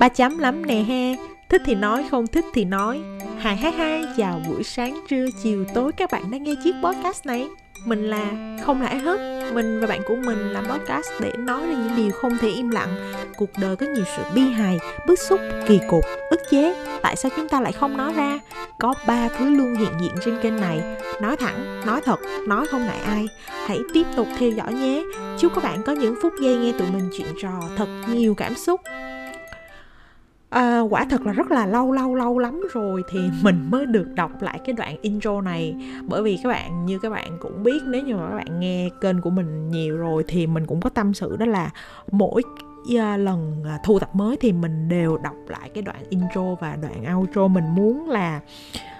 ba chấm lắm nè he thích thì nói, không thích thì nói. Hai hai hai chào buổi sáng, trưa, chiều, tối. Các bạn đang nghe chiếc podcast này. Mình là không lãi hết. Mình và bạn của mình làm podcast để nói ra những điều không thể im lặng. Cuộc đời có nhiều sự bi hài, bức xúc, kỳ cục, ức chế. Tại sao chúng ta lại không nói ra? Có ba thứ luôn hiện diện trên kênh này. Nói thẳng, nói thật, nói không ngại ai. Hãy tiếp tục theo dõi nhé. Chúc các bạn có những phút giây nghe tụi mình chuyện trò thật nhiều cảm xúc. À, quả thật là rất là lâu lâu lâu lắm rồi thì mình mới được đọc lại cái đoạn intro này. Bởi vì các bạn như các bạn cũng biết nếu như mà các bạn nghe kênh của mình nhiều rồi thì mình cũng có tâm sự đó là mỗi uh, lần uh, thu tập mới thì mình đều đọc lại cái đoạn intro và đoạn outro. Mình muốn là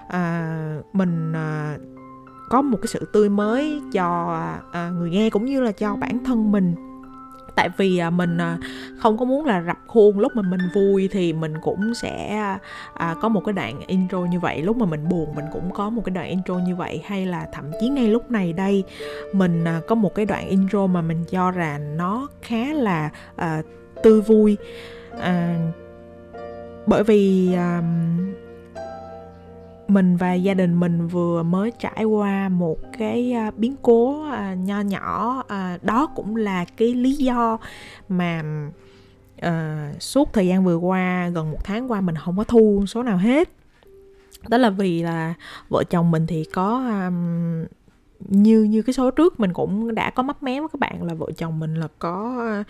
uh, mình uh, có một cái sự tươi mới cho uh, người nghe cũng như là cho bản thân mình tại vì à, mình à, không có muốn là rập khuôn lúc mà mình vui thì mình cũng sẽ à, có một cái đoạn intro như vậy. Lúc mà mình buồn mình cũng có một cái đoạn intro như vậy hay là thậm chí ngay lúc này đây mình à, có một cái đoạn intro mà mình cho rằng nó khá là à, tươi vui. À, bởi vì à, mình và gia đình mình vừa mới trải qua một cái à, biến cố à, nho nhỏ à, đó cũng là cái lý do mà uh, suốt thời gian vừa qua gần một tháng qua mình không có thu số nào hết. Đó là vì là vợ chồng mình thì có um, như như cái số trước mình cũng đã có mấp mé với các bạn là vợ chồng mình là có uh,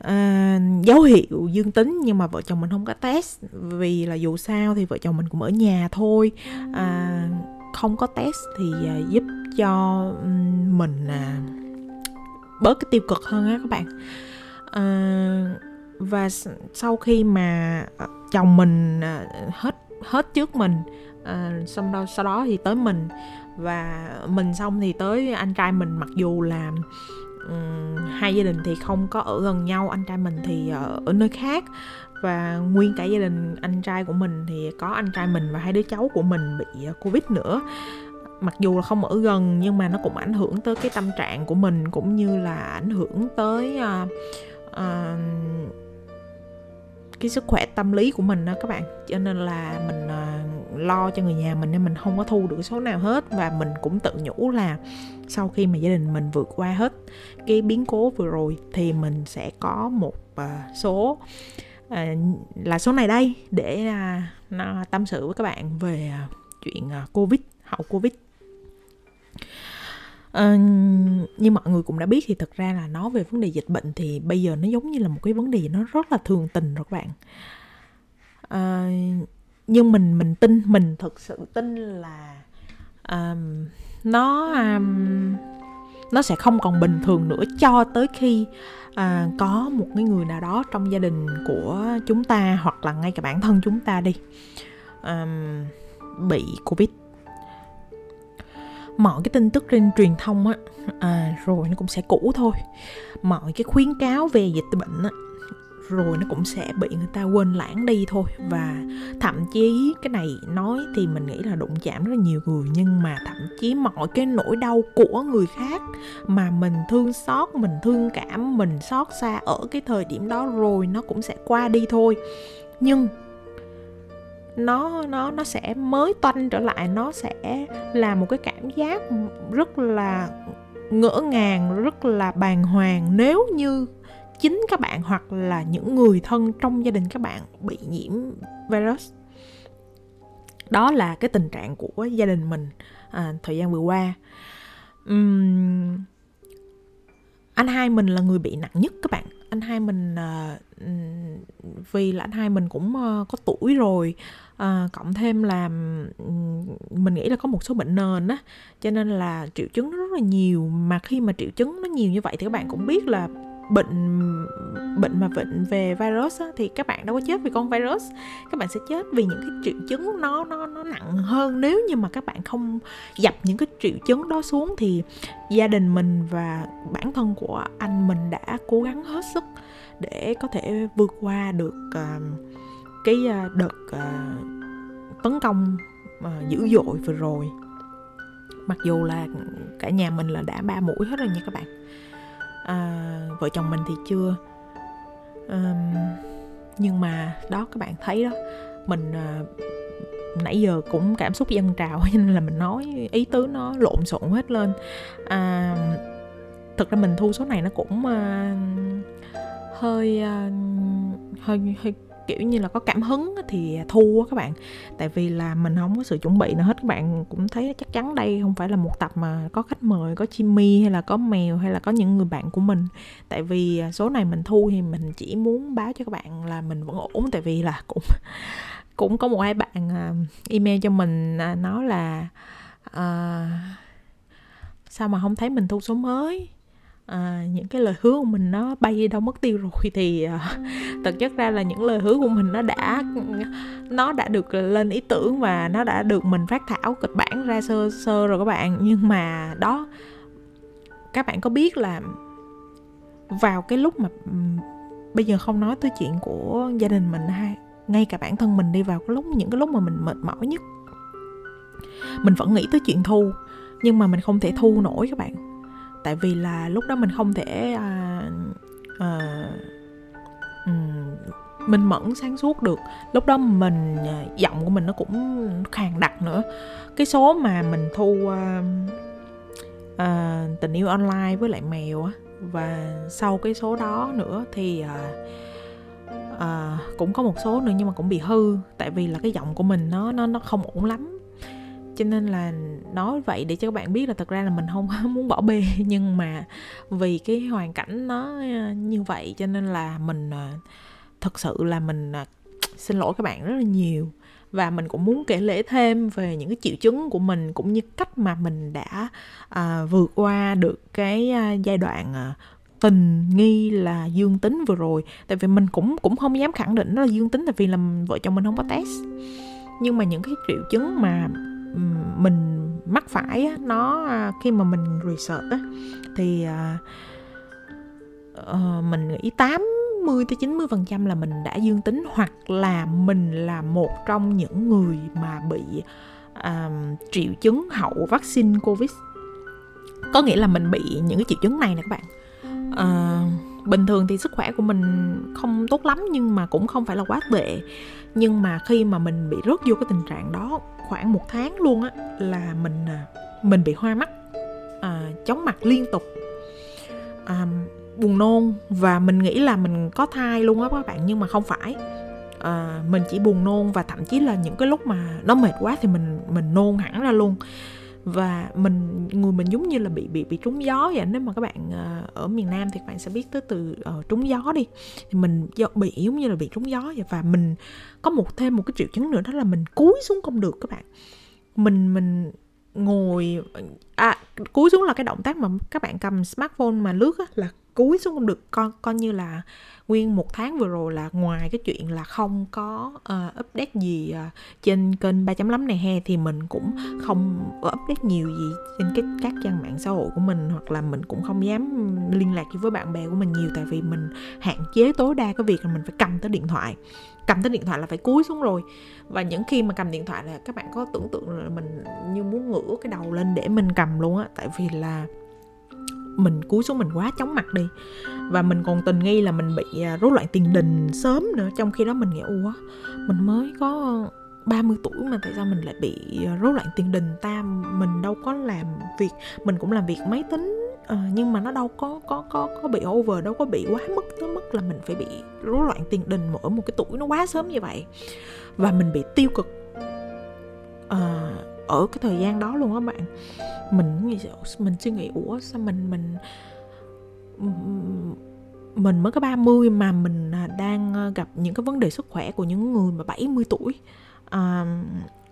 à, dấu hiệu dương tính nhưng mà vợ chồng mình không có test. Vì là dù sao thì vợ chồng mình cũng ở nhà thôi. À, không có test thì à, giúp cho mình à, bớt cái tiêu cực hơn á các bạn. À, và sau khi mà à, chồng mình à, hết hết trước mình à, xong đó sau đó thì tới mình. Và mình xong thì tới anh trai mình mặc dù là um, hai gia đình thì không có ở gần nhau anh trai mình thì ở, ở nơi khác. Và nguyên cả gia đình anh trai của mình thì có anh trai mình và hai đứa cháu của mình bị ờ, covid nữa. Mặc dù là không ở gần nhưng mà nó cũng ảnh hưởng tới cái tâm trạng của mình cũng như là ảnh hưởng tới uh, uh, cái sức khỏe tâm lý của mình đó các bạn. Cho nên là mình ờ, lo cho người nhà mình nên mình không có thu được số nào hết. Và mình cũng tự nhủ là sau khi mà gia đình mình vượt qua hết cái biến cố vừa rồi thì mình sẽ có một ờ, số ờ, là số này đây để à, tâm sự với các bạn về chuyện covid, hậu covid. Ờ, à, như mọi người cũng đã biết thì thực ra là nói về vấn đề dịch bệnh thì bây giờ nó giống như là một cái vấn đề nó rất là thường tình rồi các bạn. À, nhưng mình mình tin mình thực sự tin là um, nó um, nó sẽ không còn bình thường nữa cho tới khi à, có một cái người nào đó trong gia đình của chúng ta hoặc là ngay cả bản thân chúng ta đi um, bị covid mọi cái tin tức trên truyền thông á à, rồi nó cũng sẽ cũ thôi. Mọi cái khuyến cáo về dịch bệnh á rồi nó cũng sẽ bị người ta quên lãng đi thôi. Và thậm chí cái này nói thì mình nghĩ là đụng chạm rất là nhiều người nhưng mà thậm chí mọi cái nỗi đau của người khác mà mình thương xót mình thương cảm mình xót xa ở cái thời điểm đó rồi nó cũng sẽ qua đi thôi. Nhưng nó nó nó sẽ mới toanh trở lại nó sẽ là một cái cảm giác rất là ngỡ ngàng rất là bàng hoàng. Nếu như chính các bạn hoặc là những người thân trong gia đình các bạn bị nhiễm virus đó là cái tình trạng của gia đình mình à, thời gian vừa qua. Uhm, anh hai mình là người bị nặng nhất các bạn anh hai mình uh, vì là anh hai mình cũng uh, có tuổi rồi uh, cộng thêm là um, mình nghĩ là có một số bệnh nền á cho nên là triệu chứng nó rất là nhiều. Mà khi mà triệu chứng nó nhiều như vậy thì các bạn cũng biết là bệnh bệnh mà bệnh về virus á, thì các bạn đâu có chết vì con virus. Các bạn sẽ chết vì những cái triệu chứng nó nó nó nặng hơn. Nếu như mà các bạn không dập những cái triệu chứng đó xuống thì gia đình mình và bản thân của anh mình đã cố gắng hết sức để có thể vượt qua được uh, cái uh, đợt uh, tấn công uh, dữ dội vừa rồi. Mặc dù là cả nhà mình là đã ba mũi hết rồi nha các bạn à, vợ chồng mình thì chưa. À, nhưng mà đó các bạn thấy đó mình à, nãy giờ cũng cảm xúc dâng trào nên là mình nói ý tứ nó lộn xộn hết lên. À, thực ra mình thu số này nó cũng à, hơi à, hơi hơi kiểu như là có cảm hứng thì thua các bạn. Tại vì là mình không có sự chuẩn bị nào hết các bạn cũng thấy chắc chắn đây không phải là một tập mà có khách mời có chimmy hay là có mèo hay là có những người bạn của mình. Tại vì à, số này mình thu thì mình chỉ muốn báo cho các bạn là mình vẫn ổn tại vì là cũng cũng có một hai bạn à, email cho mình à, nói là uh, sao mà không thấy mình thu số mới? À, những cái lời hứa của mình nó bay đâu mất tiêu rồi thì à, thực chất ra là những lời hứa của mình nó đã nó đã được lên ý tưởng và nó đã được mình phát thảo kịch bản ra sơ sơ rồi các bạn. Nhưng mà đó các bạn có biết là vào cái lúc mà bây giờ không nói tới chuyện của gia đình mình hay ngay cả bản thân mình đi vào cái lúc những cái lúc mà mình mệt mỏi nhất mình vẫn nghĩ tới chuyện thu. Nhưng mà mình không thể thu nổi các bạn tại vì là lúc đó mình không thể à, à, um, minh mẫn sáng suốt được. Lúc đó mình à, giọng của mình nó cũng khàn đặc nữa. Cái số mà mình thu uh, uh, tình yêu online với lại mèo á và sau cái số đó nữa thì uh, uh, cũng có một số nữa nhưng mà cũng bị hư. Tại vì là cái giọng của mình nó nó nó không ổn lắm cho nên là nói vậy để cho các bạn biết là thật ra là mình không muốn bỏ bê. Nhưng mà vì cái hoàn cảnh nó ờ, như vậy cho nên là mình ờ, thật sự là mình ờ, xin lỗi các bạn rất là nhiều. Và mình cũng muốn kể lễ thêm về những cái triệu chứng của mình cũng như cách mà mình đã à, vượt qua được cái à, giai đoạn à, tình nghi là dương tính vừa rồi. Tại vì mình cũng cũng không dám khẳng định nó là dương tính tại vì là vợ chồng mình không có test. Nhưng mà những cái triệu chứng mà mình mắc phải á, nó à, khi mà mình research á, thì uh, mình nghĩ 80 tới 90 phần trăm là mình đã dương tính hoặc là mình là một trong những người mà bị uh, triệu chứng hậu vaccine covid. Có nghĩa là mình bị những cái triệu chứng này nè các bạn. Uh, bình thường thì sức khỏe của mình không tốt lắm nhưng mà cũng không phải là quá tệ. Nhưng mà khi mà mình bị rớt vô cái tình trạng đó khoảng một tháng luôn á là mình à, mình bị hoa mắt à, chóng mặt liên tục. À, buồn nôn và mình nghĩ là mình có thai luôn á các bạn nhưng mà không phải. À, mình chỉ buồn nôn và thậm chí là những cái lúc mà nó mệt quá thì mình mình nôn hẳn ra luôn và mình người mình giống như là bị bị bị trúng gió vậy. Nếu mà các bạn ờ, ở miền Nam thì các bạn sẽ biết tới từ uh, trúng gió đi. Thì mình bị giống như là bị trúng gió vậy. Và mình có một thêm một cái triệu chứng nữa đó là mình cúi xuống không được các bạn. Mình mình ngồi à cúi xuống là cái động tác mà các bạn cầm smartphone mà lướt á, là cúi xuống không được. Con coi như là nguyên một tháng vừa rồi là ngoài cái chuyện là không có uh, update gì uh, trên kênh 3.5 này he thì mình cũng không update nhiều gì trên cái các trang mạng xã hội của mình hoặc là mình cũng không dám liên lạc với bạn bè của mình nhiều tại vì mình hạn chế tối đa cái việc là mình phải cầm tới điện thoại. Cầm tới điện thoại là phải cúi xuống rồi. Và những khi mà cầm điện thoại là các bạn có tưởng tượng là mình như muốn ngửa cái đầu lên để mình cầm luôn á tại vì là mình cúi xuống mình quá chóng mặt đi. Và mình còn tình nghi là mình bị à, rối loạn tiền đình sớm nữa trong khi đó mình nghĩ ủa mình mới có 30 tuổi mà tại sao mình lại bị à, rối loạn tiền đình ta? Mình đâu có làm việc mình cũng làm việc máy tính à, nhưng mà nó đâu có có có có bị over đâu có bị quá mức tới mức là mình phải bị rối loạn tiền đình ở một cái tuổi nó quá sớm như vậy. Và mình bị tiêu cực. À, ở cái thời gian đó luôn á bạn. Mình nghĩ mình suy nghĩ ủa sao mình mình mình mới có 30 mà mình à, đang ờ, gặp những cái vấn đề sức khỏe của những người mà 70 tuổi. À,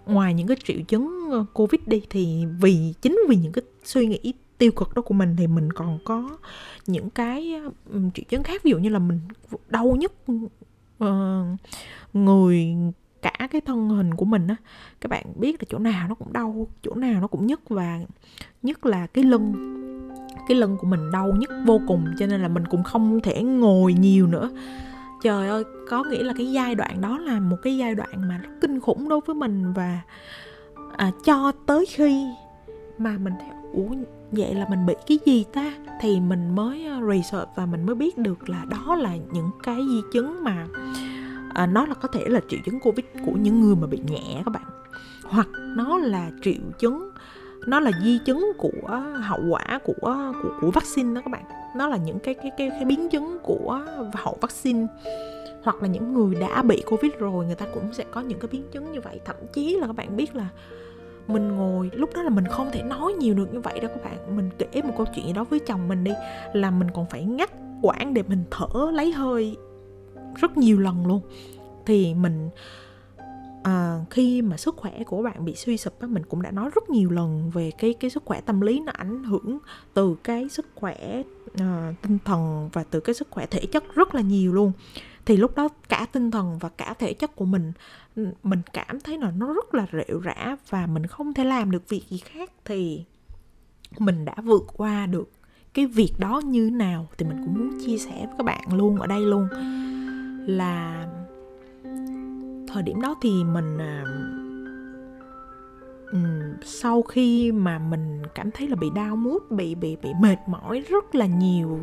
ngoài những cái triệu chứng ờ, covid đi thì vì chính vì những cái suy nghĩ tiêu cực đó của mình thì mình còn có những cái ờ, triệu chứng khác. Ví dụ như là mình đau nhất uh, người cả cái thân hình của mình á các bạn biết là chỗ nào nó cũng đau chỗ nào nó cũng nhức và nhất là cái lưng cái lưng của mình đau nhức vô cùng cho nên là mình cũng không thể ngồi nhiều nữa. Trời ơi có nghĩa là cái giai đoạn đó là một cái giai đoạn mà rất kinh khủng đối với mình và à, cho tới khi mà mình thấy ủa vậy là mình bị cái gì ta? Thì mình mới ờ, research và mình mới biết được là đó là những cái di chứng mà à, nó là có thể là triệu chứng covid của những người mà bị nhẹ các bạn. Hoặc nó là triệu chứng nó là di chứng của hậu quả của của của vaccine đó các bạn. Nó là những cái cái cái, cái biến chứng của hậu vaccine. Hoặc là những người đã bị covid rồi người ta cũng sẽ có những cái biến chứng như vậy. Thậm chí là các bạn biết là mình ngồi lúc đó là mình không thể nói nhiều được như vậy đâu các bạn. Mình kể một câu chuyện gì đó với chồng mình đi là mình còn phải ngắt quãng để mình thở lấy hơi rất nhiều lần luôn. Thì mình à, khi mà sức khỏe của bạn bị suy sụp á mình cũng đã nói rất nhiều lần về cái cái sức khỏe tâm lý nó ảnh hưởng từ cái sức khỏe à, tinh thần và từ cái sức khỏe thể chất rất là nhiều luôn. Thì lúc đó cả tinh thần và cả thể chất của mình mình cảm thấy là nó rất là rệu rã và mình không thể làm được việc gì khác. Thì mình đã vượt qua được cái việc đó như nào thì mình cũng muốn chia sẻ với các bạn luôn ở đây luôn là thời điểm đó thì mình à, sau khi mà mình cảm thấy là bị đau mút bị bị bị mệt mỏi rất là nhiều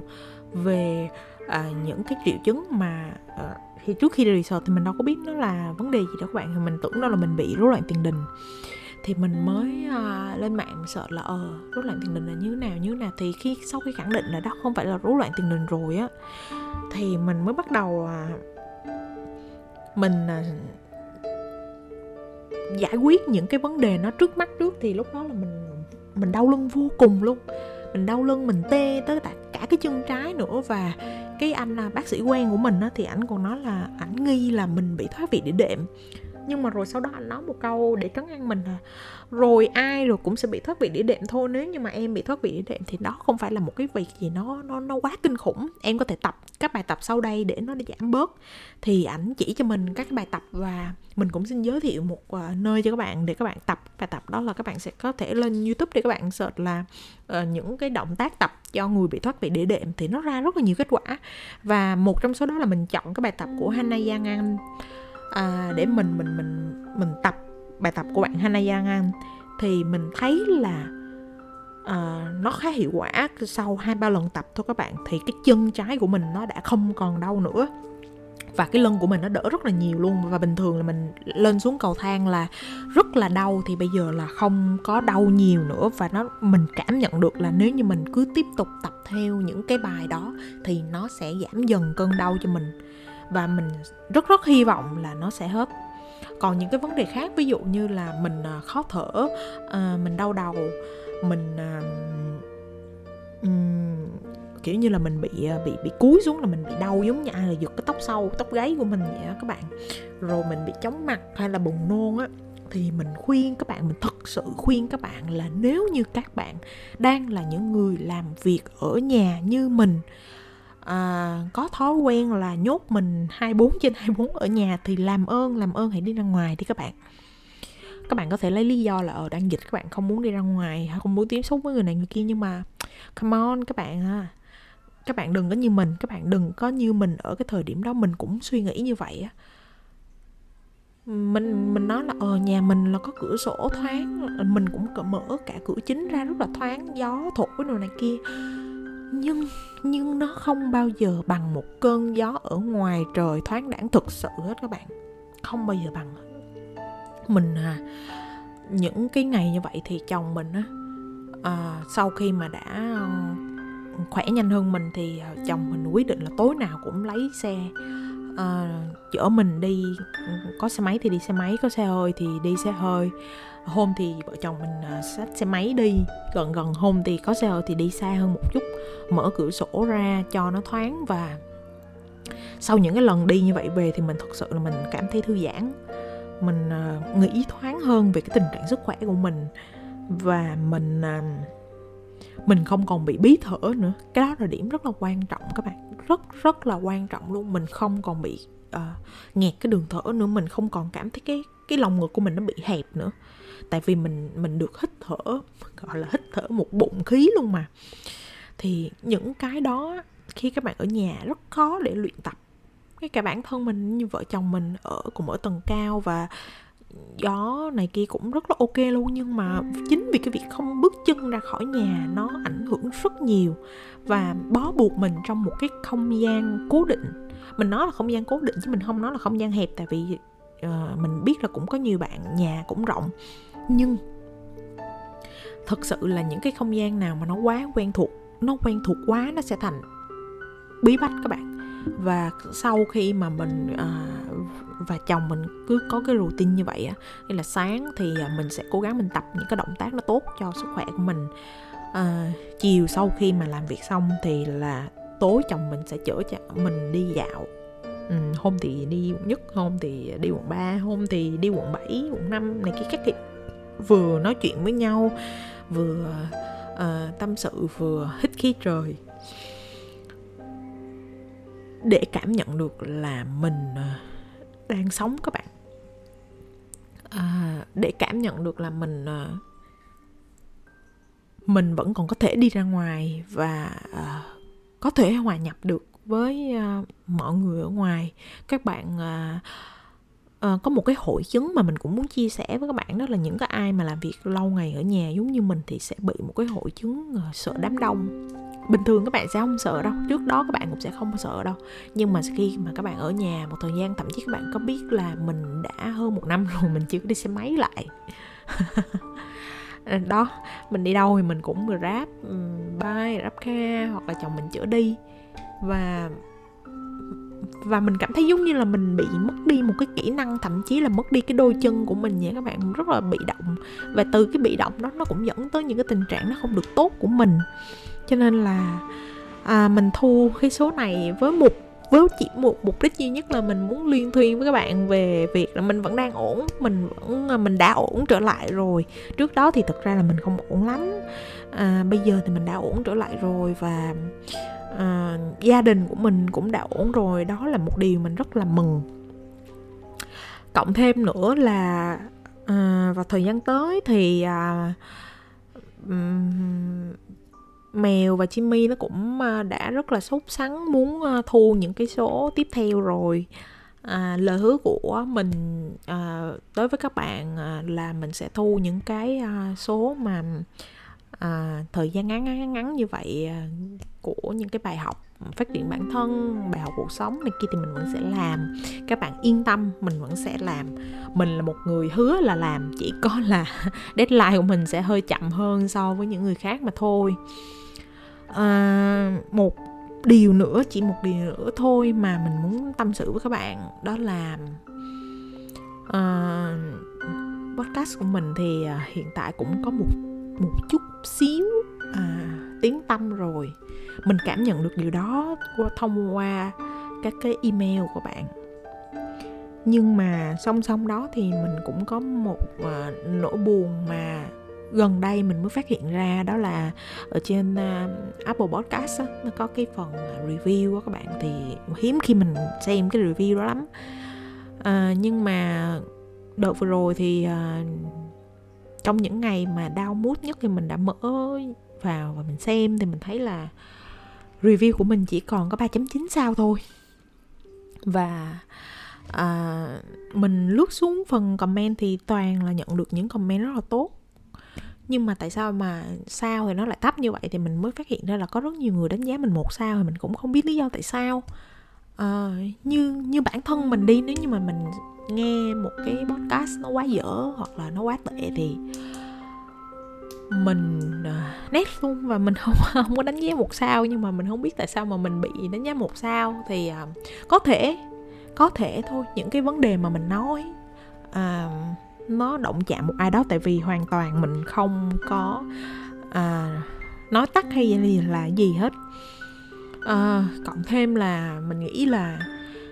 về à, những cái triệu chứng mà ờ, à, thì trước khi đi resort thì mình đâu có biết nó là vấn đề gì đó các bạn. Thì mình tưởng đó là mình bị rối loạn tiền đình. Thì mình mới à, lên mạng sợ là ờ rối loạn tiền đình là như thế nào như thế nào? Thì khi sau khi khẳng định là đó không phải là rối loạn tiền đình rồi á thì mình mới bắt đầu à, mình à, giải quyết những cái vấn đề nó trước mắt trước thì lúc đó là mình mình đau lưng vô cùng luôn. Mình đau lưng mình tê tới cả, cả cái chân trái nữa và cái anh à, bác sĩ quen của mình á, thì ảnh còn nói là ảnh nghi là mình bị thoát vị đĩa đệm nhưng mà rồi sau đó anh nói một câu để trấn an mình là rồi ai rồi cũng sẽ bị thoát vị đĩa đệm thôi nếu như mà em bị thoát vị đĩa đệm thì đó không phải là một cái việc gì nó nó nó quá kinh khủng. Em có thể tập các bài tập sau đây để nó giảm bớt. Thì ảnh chỉ cho mình các bài tập và mình cũng xin giới thiệu một uh, nơi cho các bạn để các bạn tập. Bài tập đó là các bạn sẽ có thể lên youtube để các bạn search là uh, những cái động tác tập cho người bị thoát vị đĩa đệm thì nó ra rất là nhiều kết quả. Và một trong số đó là mình chọn cái bài tập của Hannah Yang Anh à, để mình mình mình mình tập bài tập của bạn Hanayangan thì mình thấy là uh, nó khá hiệu quả. Sau hai ba lần tập thôi các bạn thì cái chân trái của mình nó đã không còn đau nữa. Và cái lưng của mình nó đỡ rất là nhiều luôn. Và bình thường là mình lên xuống cầu thang là rất là đau thì bây giờ là không có đau nhiều nữa. Và nó mình cảm nhận được là nếu như mình cứ tiếp tục tập theo những cái bài đó thì nó sẽ giảm dần cơn đau cho mình và mình rất rất hy vọng là nó sẽ hết. Còn những cái vấn đề khác ví dụ như là mình à, khó thở à, mình đau đầu mình um, kiểu như là mình bị bị bị cúi xuống là mình bị đau giống như ai là giật cái tóc sau tóc gáy của mình vậy đó các bạn. Rồi mình bị chóng mặt hay là buồn nôn á thì mình khuyên các bạn mình thật sự khuyên các bạn là nếu như các bạn đang là những người làm việc ở nhà như mình à, có thói quen là nhốt mình 24 trên 24 ở nhà thì làm ơn làm ơn hãy đi ra ngoài đi các bạn. Các bạn có thể lấy lý do là ở đang dịch các bạn không muốn đi ra ngoài hay không muốn tiếp xúc với người này người kia nhưng mà come on các bạn ha. Các bạn đừng có như mình các bạn đừng có như mình ở cái thời điểm đó mình cũng suy nghĩ như vậy á. Mình mình nói là ờ nhà mình là có cửa sổ thoáng mình cũng mở cả cửa chính ra rất là thoáng gió thổi đồ này kia nhưng nhưng nó không bao giờ bằng một cơn gió ở ngoài trời thoáng đãng thực sự hết các bạn. Không bao giờ bằng. Mình à những cái ngày như vậy thì chồng mình á à, sau khi mà đã ừ, khỏe nhanh hơn mình thì à, chồng mình quyết định là tối nào cũng lấy xe à, chở mình đi. Ừ, có xe máy thì đi xe máy có xe hơi thì đi xe hơi hôm thì vợ chồng mình à, xách xe máy đi. Gần gần hôm thì có xe hơi thì đi xa hơn một chút. Mở cửa sổ ra cho nó thoáng và sau những cái lần đi như vậy về thì mình thật sự là mình cảm thấy thư giãn. Mình à, nghĩ thoáng hơn về cái tình trạng sức khỏe của mình. Và mình à, mình không còn bị bí thở nữa. Cái đó là điểm rất là quan trọng các bạn. Rất rất là quan trọng luôn. Mình không còn bị uh, nghẹt cái đường thở nữa. Mình không còn cảm thấy cái cái lòng ngực của mình nó bị hẹp nữa tại vì mình mình được hít thở, gọi là hít thở một bụng khí luôn mà. Thì những cái đó, khi các bạn ở nhà rất khó để luyện tập. Cái cả bản thân mình như vợ chồng mình ở cùng ở tầng cao và gió này kia cũng rất là ok luôn. Nhưng mà chính vì cái việc không bước chân ra khỏi nhà, nó ảnh hưởng rất nhiều và bó buộc mình trong một cái không gian cố định. Mình nói là không gian cố định chứ mình không nói là không gian hẹp, tại vì uh, mình biết là cũng có nhiều bạn nhà cũng rộng. Nhưng thật sự là những cái không gian nào mà nó quá quen thuộc nó quen thuộc quá nó sẽ thành bí bách các bạn. Và sau khi mà mình à, và chồng mình cứ có cái routine như vậy á như là sáng thì ờ, mình sẽ cố gắng mình tập những cái động tác nó tốt cho sức khỏe của mình. À, chiều sau khi mà làm việc xong thì là tối chồng mình sẽ chở cho mình đi dạo ừ, hôm thì đi quận nhất hôm thì đi quận 3 hôm thì đi quận 7 quận 5 này kia các kiểu. Vừa nói chuyện với nhau vừa uh, tâm sự vừa hít khí trời. Để cảm nhận được là mình uh, đang sống các bạn. À, để cảm nhận được là mình uh, mình vẫn còn có thể đi ra ngoài và uh, có thể hòa nhập được với uh, mọi người ở ngoài. Các bạn uh, uh, có một cái hội chứng mà mình cũng muốn chia sẻ với các bạn đó là những cái ai mà làm việc lâu ngày ở nhà giống như mình thì sẽ bị một cái hội chứng uh, sợ đám đông. Bình thường các bạn sẽ không sợ đâu trước đó các bạn cũng sẽ không sợ đâu. Nhưng mà khi mà các bạn ở nhà một thời gian thậm chí các bạn có biết là mình đã hơn một năm rồi mình chưa có đi xe máy lại. À, đó mình đi đâu thì mình cũng người ráp bay ráp kha hoặc là chồng mình chữa đi. Và và mình cảm thấy giống như là mình bị mất đi một cái kỹ năng thậm chí là mất đi cái đôi chân của mình nha các bạn rất là bị động. Và từ cái bị động đó nó cũng dẫn tới những cái tình trạng nó không được tốt của mình. Cho nên là à, mình thu cái số này với một với chỉ một mục đích duy nhất là mình muốn liên thuyên với các bạn về việc là mình vẫn đang ổn mình vẫn à, mình đã ổn trở lại rồi. Trước đó thì thực ra là mình không ổn lắm. À, bây giờ thì mình đã ổn trở lại rồi và à, gia đình của mình cũng đã ổn rồi. Đó là một điều mình rất là mừng. Cộng thêm nữa là à, vào thời gian tới thì à, um, mèo và Jimmy nó cũng à, đã rất là sốt sắng muốn à, thu những cái số tiếp theo rồi. À, lời hứa của mình à, đối với các bạn à, là mình sẽ thu những cái à, số mà à, thời gian ngắn ngắn ngắn như vậy à, của những cái bài học phát triển bản thân bài học cuộc sống này kia thì mình vẫn sẽ làm. Các bạn yên tâm mình vẫn sẽ làm. Mình là một người hứa là làm chỉ có là deadline của mình sẽ hơi chậm hơn so với những người khác mà thôi à, một điều nữa chỉ một điều nữa thôi mà mình muốn tâm sự với các bạn đó là uh, podcast của mình thì uh, hiện tại cũng có một một chút xíu à, tiếng tâm rồi. Mình cảm nhận được điều đó qua thông qua các cái email của bạn. Nhưng mà song song đó thì mình cũng có một uh, nỗi buồn mà gần đây mình mới phát hiện ra đó là ở trên uh, Apple Podcast á, nó có cái phần à, review á các bạn. Thì hiếm khi mình xem cái review đó lắm. À, nhưng mà đợt vừa rồi thì uh, trong những ngày mà đau mút nhất thì mình đã mở vào và mình xem thì mình thấy là review của mình chỉ còn có 3.9 sao thôi. Và à, mình lướt xuống phần comment thì toàn là nhận được những comment rất là tốt nhưng mà tại sao mà sao thì nó lại thấp như vậy thì mình mới phát hiện ra là có rất nhiều người đánh giá mình một sao thì mình cũng không biết lý do tại sao. À, như như bản thân mình đi nếu như mà mình nghe một cái podcast nó quá dở hoặc là nó quá tệ thì mình uh, nét luôn và mình không không có đánh giá một sao. Nhưng mà mình không biết tại sao mà mình bị đánh giá một sao thì uh, có thể có thể thôi những cái vấn đề mà mình nói uh, nó động chạm một ai đó tại vì hoàn toàn mình không có à, nói tắt hay gì là gì hết. À, cộng thêm là mình nghĩ là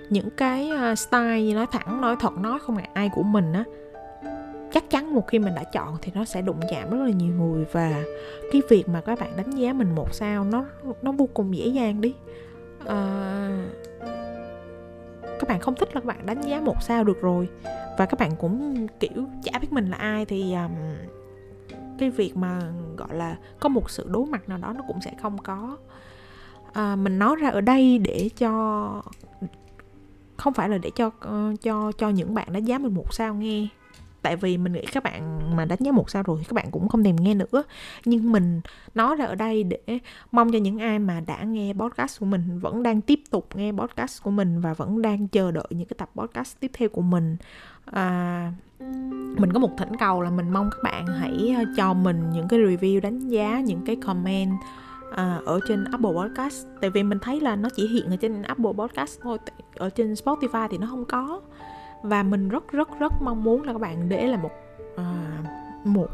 những cái à, style như nói thẳng nói thật nói không ngại ai của mình á chắc chắn một khi mình đã chọn thì nó sẽ đụng chạm rất là nhiều người. Và cái việc mà các bạn đánh giá mình một sao nó nó vô cùng dễ dàng đi. À, các bạn không thích là các bạn đánh giá một sao được rồi. Và các bạn cũng kiểu chả biết mình là ai thì um, cái việc mà gọi là có một sự đối mặt nào đó nó cũng sẽ không có. À, mình nói ra ở đây để cho không phải là để cho uh, cho cho những bạn đánh giá mình một sao nghe tại vì mình nghĩ các bạn mà đánh giá một sao rồi thì các bạn cũng không thèm nghe nữa. Nhưng mình nói ra ở đây để mong cho những ai mà đã nghe podcast của mình vẫn đang tiếp tục nghe podcast của mình và vẫn đang chờ đợi những cái tập podcast tiếp theo của mình. À, mình có một thỉnh cầu là mình mong các bạn hãy ờ, cho mình những cái review đánh giá những cái comment à, ở trên Apple Podcast. Tại vì mình thấy là nó chỉ hiện ở trên Apple Podcast thôi ở trên Spotify thì nó không có và mình rất rất rất mong muốn là các bạn để là một à, một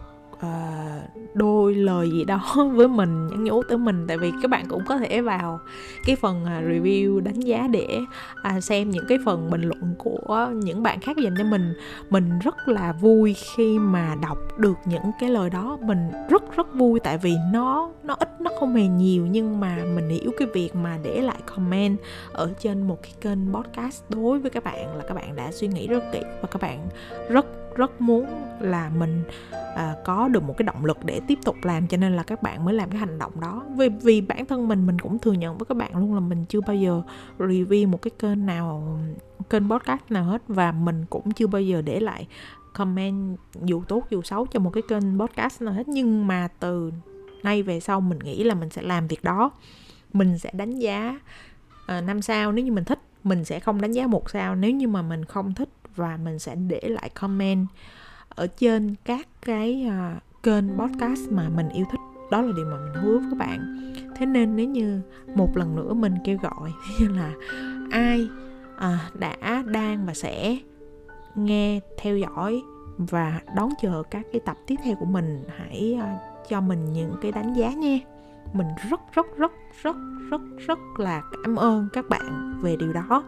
uh, đôi lời gì đó với mình nhắn nhủ tới mình. Tại vì các bạn cũng có thể vào cái phần à, review đánh giá để uh, xem những cái phần bình luận của những bạn khác dành cho mình. Mình rất là vui khi mà đọc được những cái lời đó. Mình rất rất vui tại vì nó nó ít nó không hề nhiều nhưng mà mình hiểu cái việc mà để lại comment ở trên một cái kênh podcast đối với các bạn là các bạn đã suy nghĩ rất kỹ và các bạn rất rất muốn là mình à, có được một cái động lực để tiếp tục làm cho nên là các bạn mới làm cái hành động đó. Vì vì bản thân mình mình cũng thừa nhận với các bạn luôn là mình chưa bao giờ review một cái kênh nào kênh podcast nào hết và mình cũng chưa bao giờ để lại comment dù tốt dù xấu cho một cái kênh podcast nào hết. Nhưng mà từ nay về sau mình nghĩ là mình sẽ làm việc đó. Mình sẽ đánh giá uh, sao. Nếu như mình thích mình sẽ không đánh giá một sao. Nếu như mà mình không thích và mình sẽ để lại comment ở trên các cái uh, kênh podcast mà mình yêu thích. Đó là điều mà mình hứa với các bạn. Thế nên nếu như một lần nữa mình kêu gọi như là ai à, đã đang và sẽ nghe theo dõi và đón chờ các cái tập tiếp theo của mình hãy uh, cho mình những cái đánh giá nha. Mình rất rất rất rất rất rất là cảm ơn các bạn về điều đó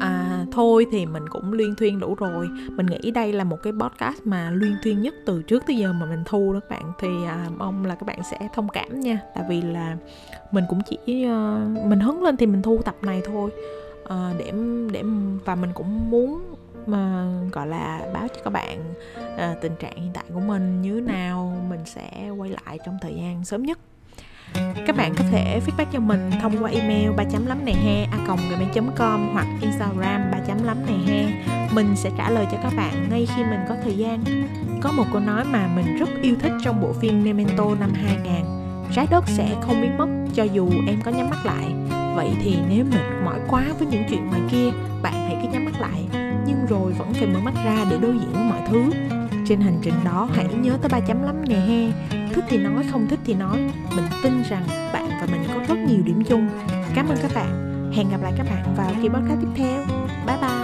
à thôi thì mình cũng luyên thuyên đủ rồi. Mình nghĩ đây là một cái podcast mà luyên thuyên nhất từ trước tới giờ mà mình thu đó các bạn. Thì à, mong là các bạn sẽ thông cảm nha. Tại vì là mình cũng chỉ uh, mình hứng lên thì mình thu tập này thôi. Uh, để để và mình cũng muốn mà gọi là báo cho các bạn uh, tình trạng hiện tại của mình như nào. Mình sẽ quay lại trong thời gian sớm nhất các bạn có thể feedback cho mình thông qua email ba chấm lắm này he, a gmail com hoặc instagram ba chấm lắm này he. Mình sẽ trả lời cho các bạn ngay khi mình có thời gian. Có một câu nói mà mình rất yêu thích trong bộ phim Memento năm 2000 trái đất sẽ không biến mất cho dù em có nhắm mắt lại. Vậy thì nếu mệt mỏi quá với những chuyện ngoài kia, bạn hãy cứ nhắm mắt lại. Nhưng rồi vẫn phải mở mắt ra để đối diện với mọi thứ. Trên hành trình đó, hãy nhớ tới ba chấm lắm nè he thích thì nói, không thích thì nói. Mình tin rằng bạn và mình có rất nhiều điểm chung. Cảm ơn các bạn. Hẹn gặp lại các bạn vào kỳ podcast tiếp theo. Bye bye.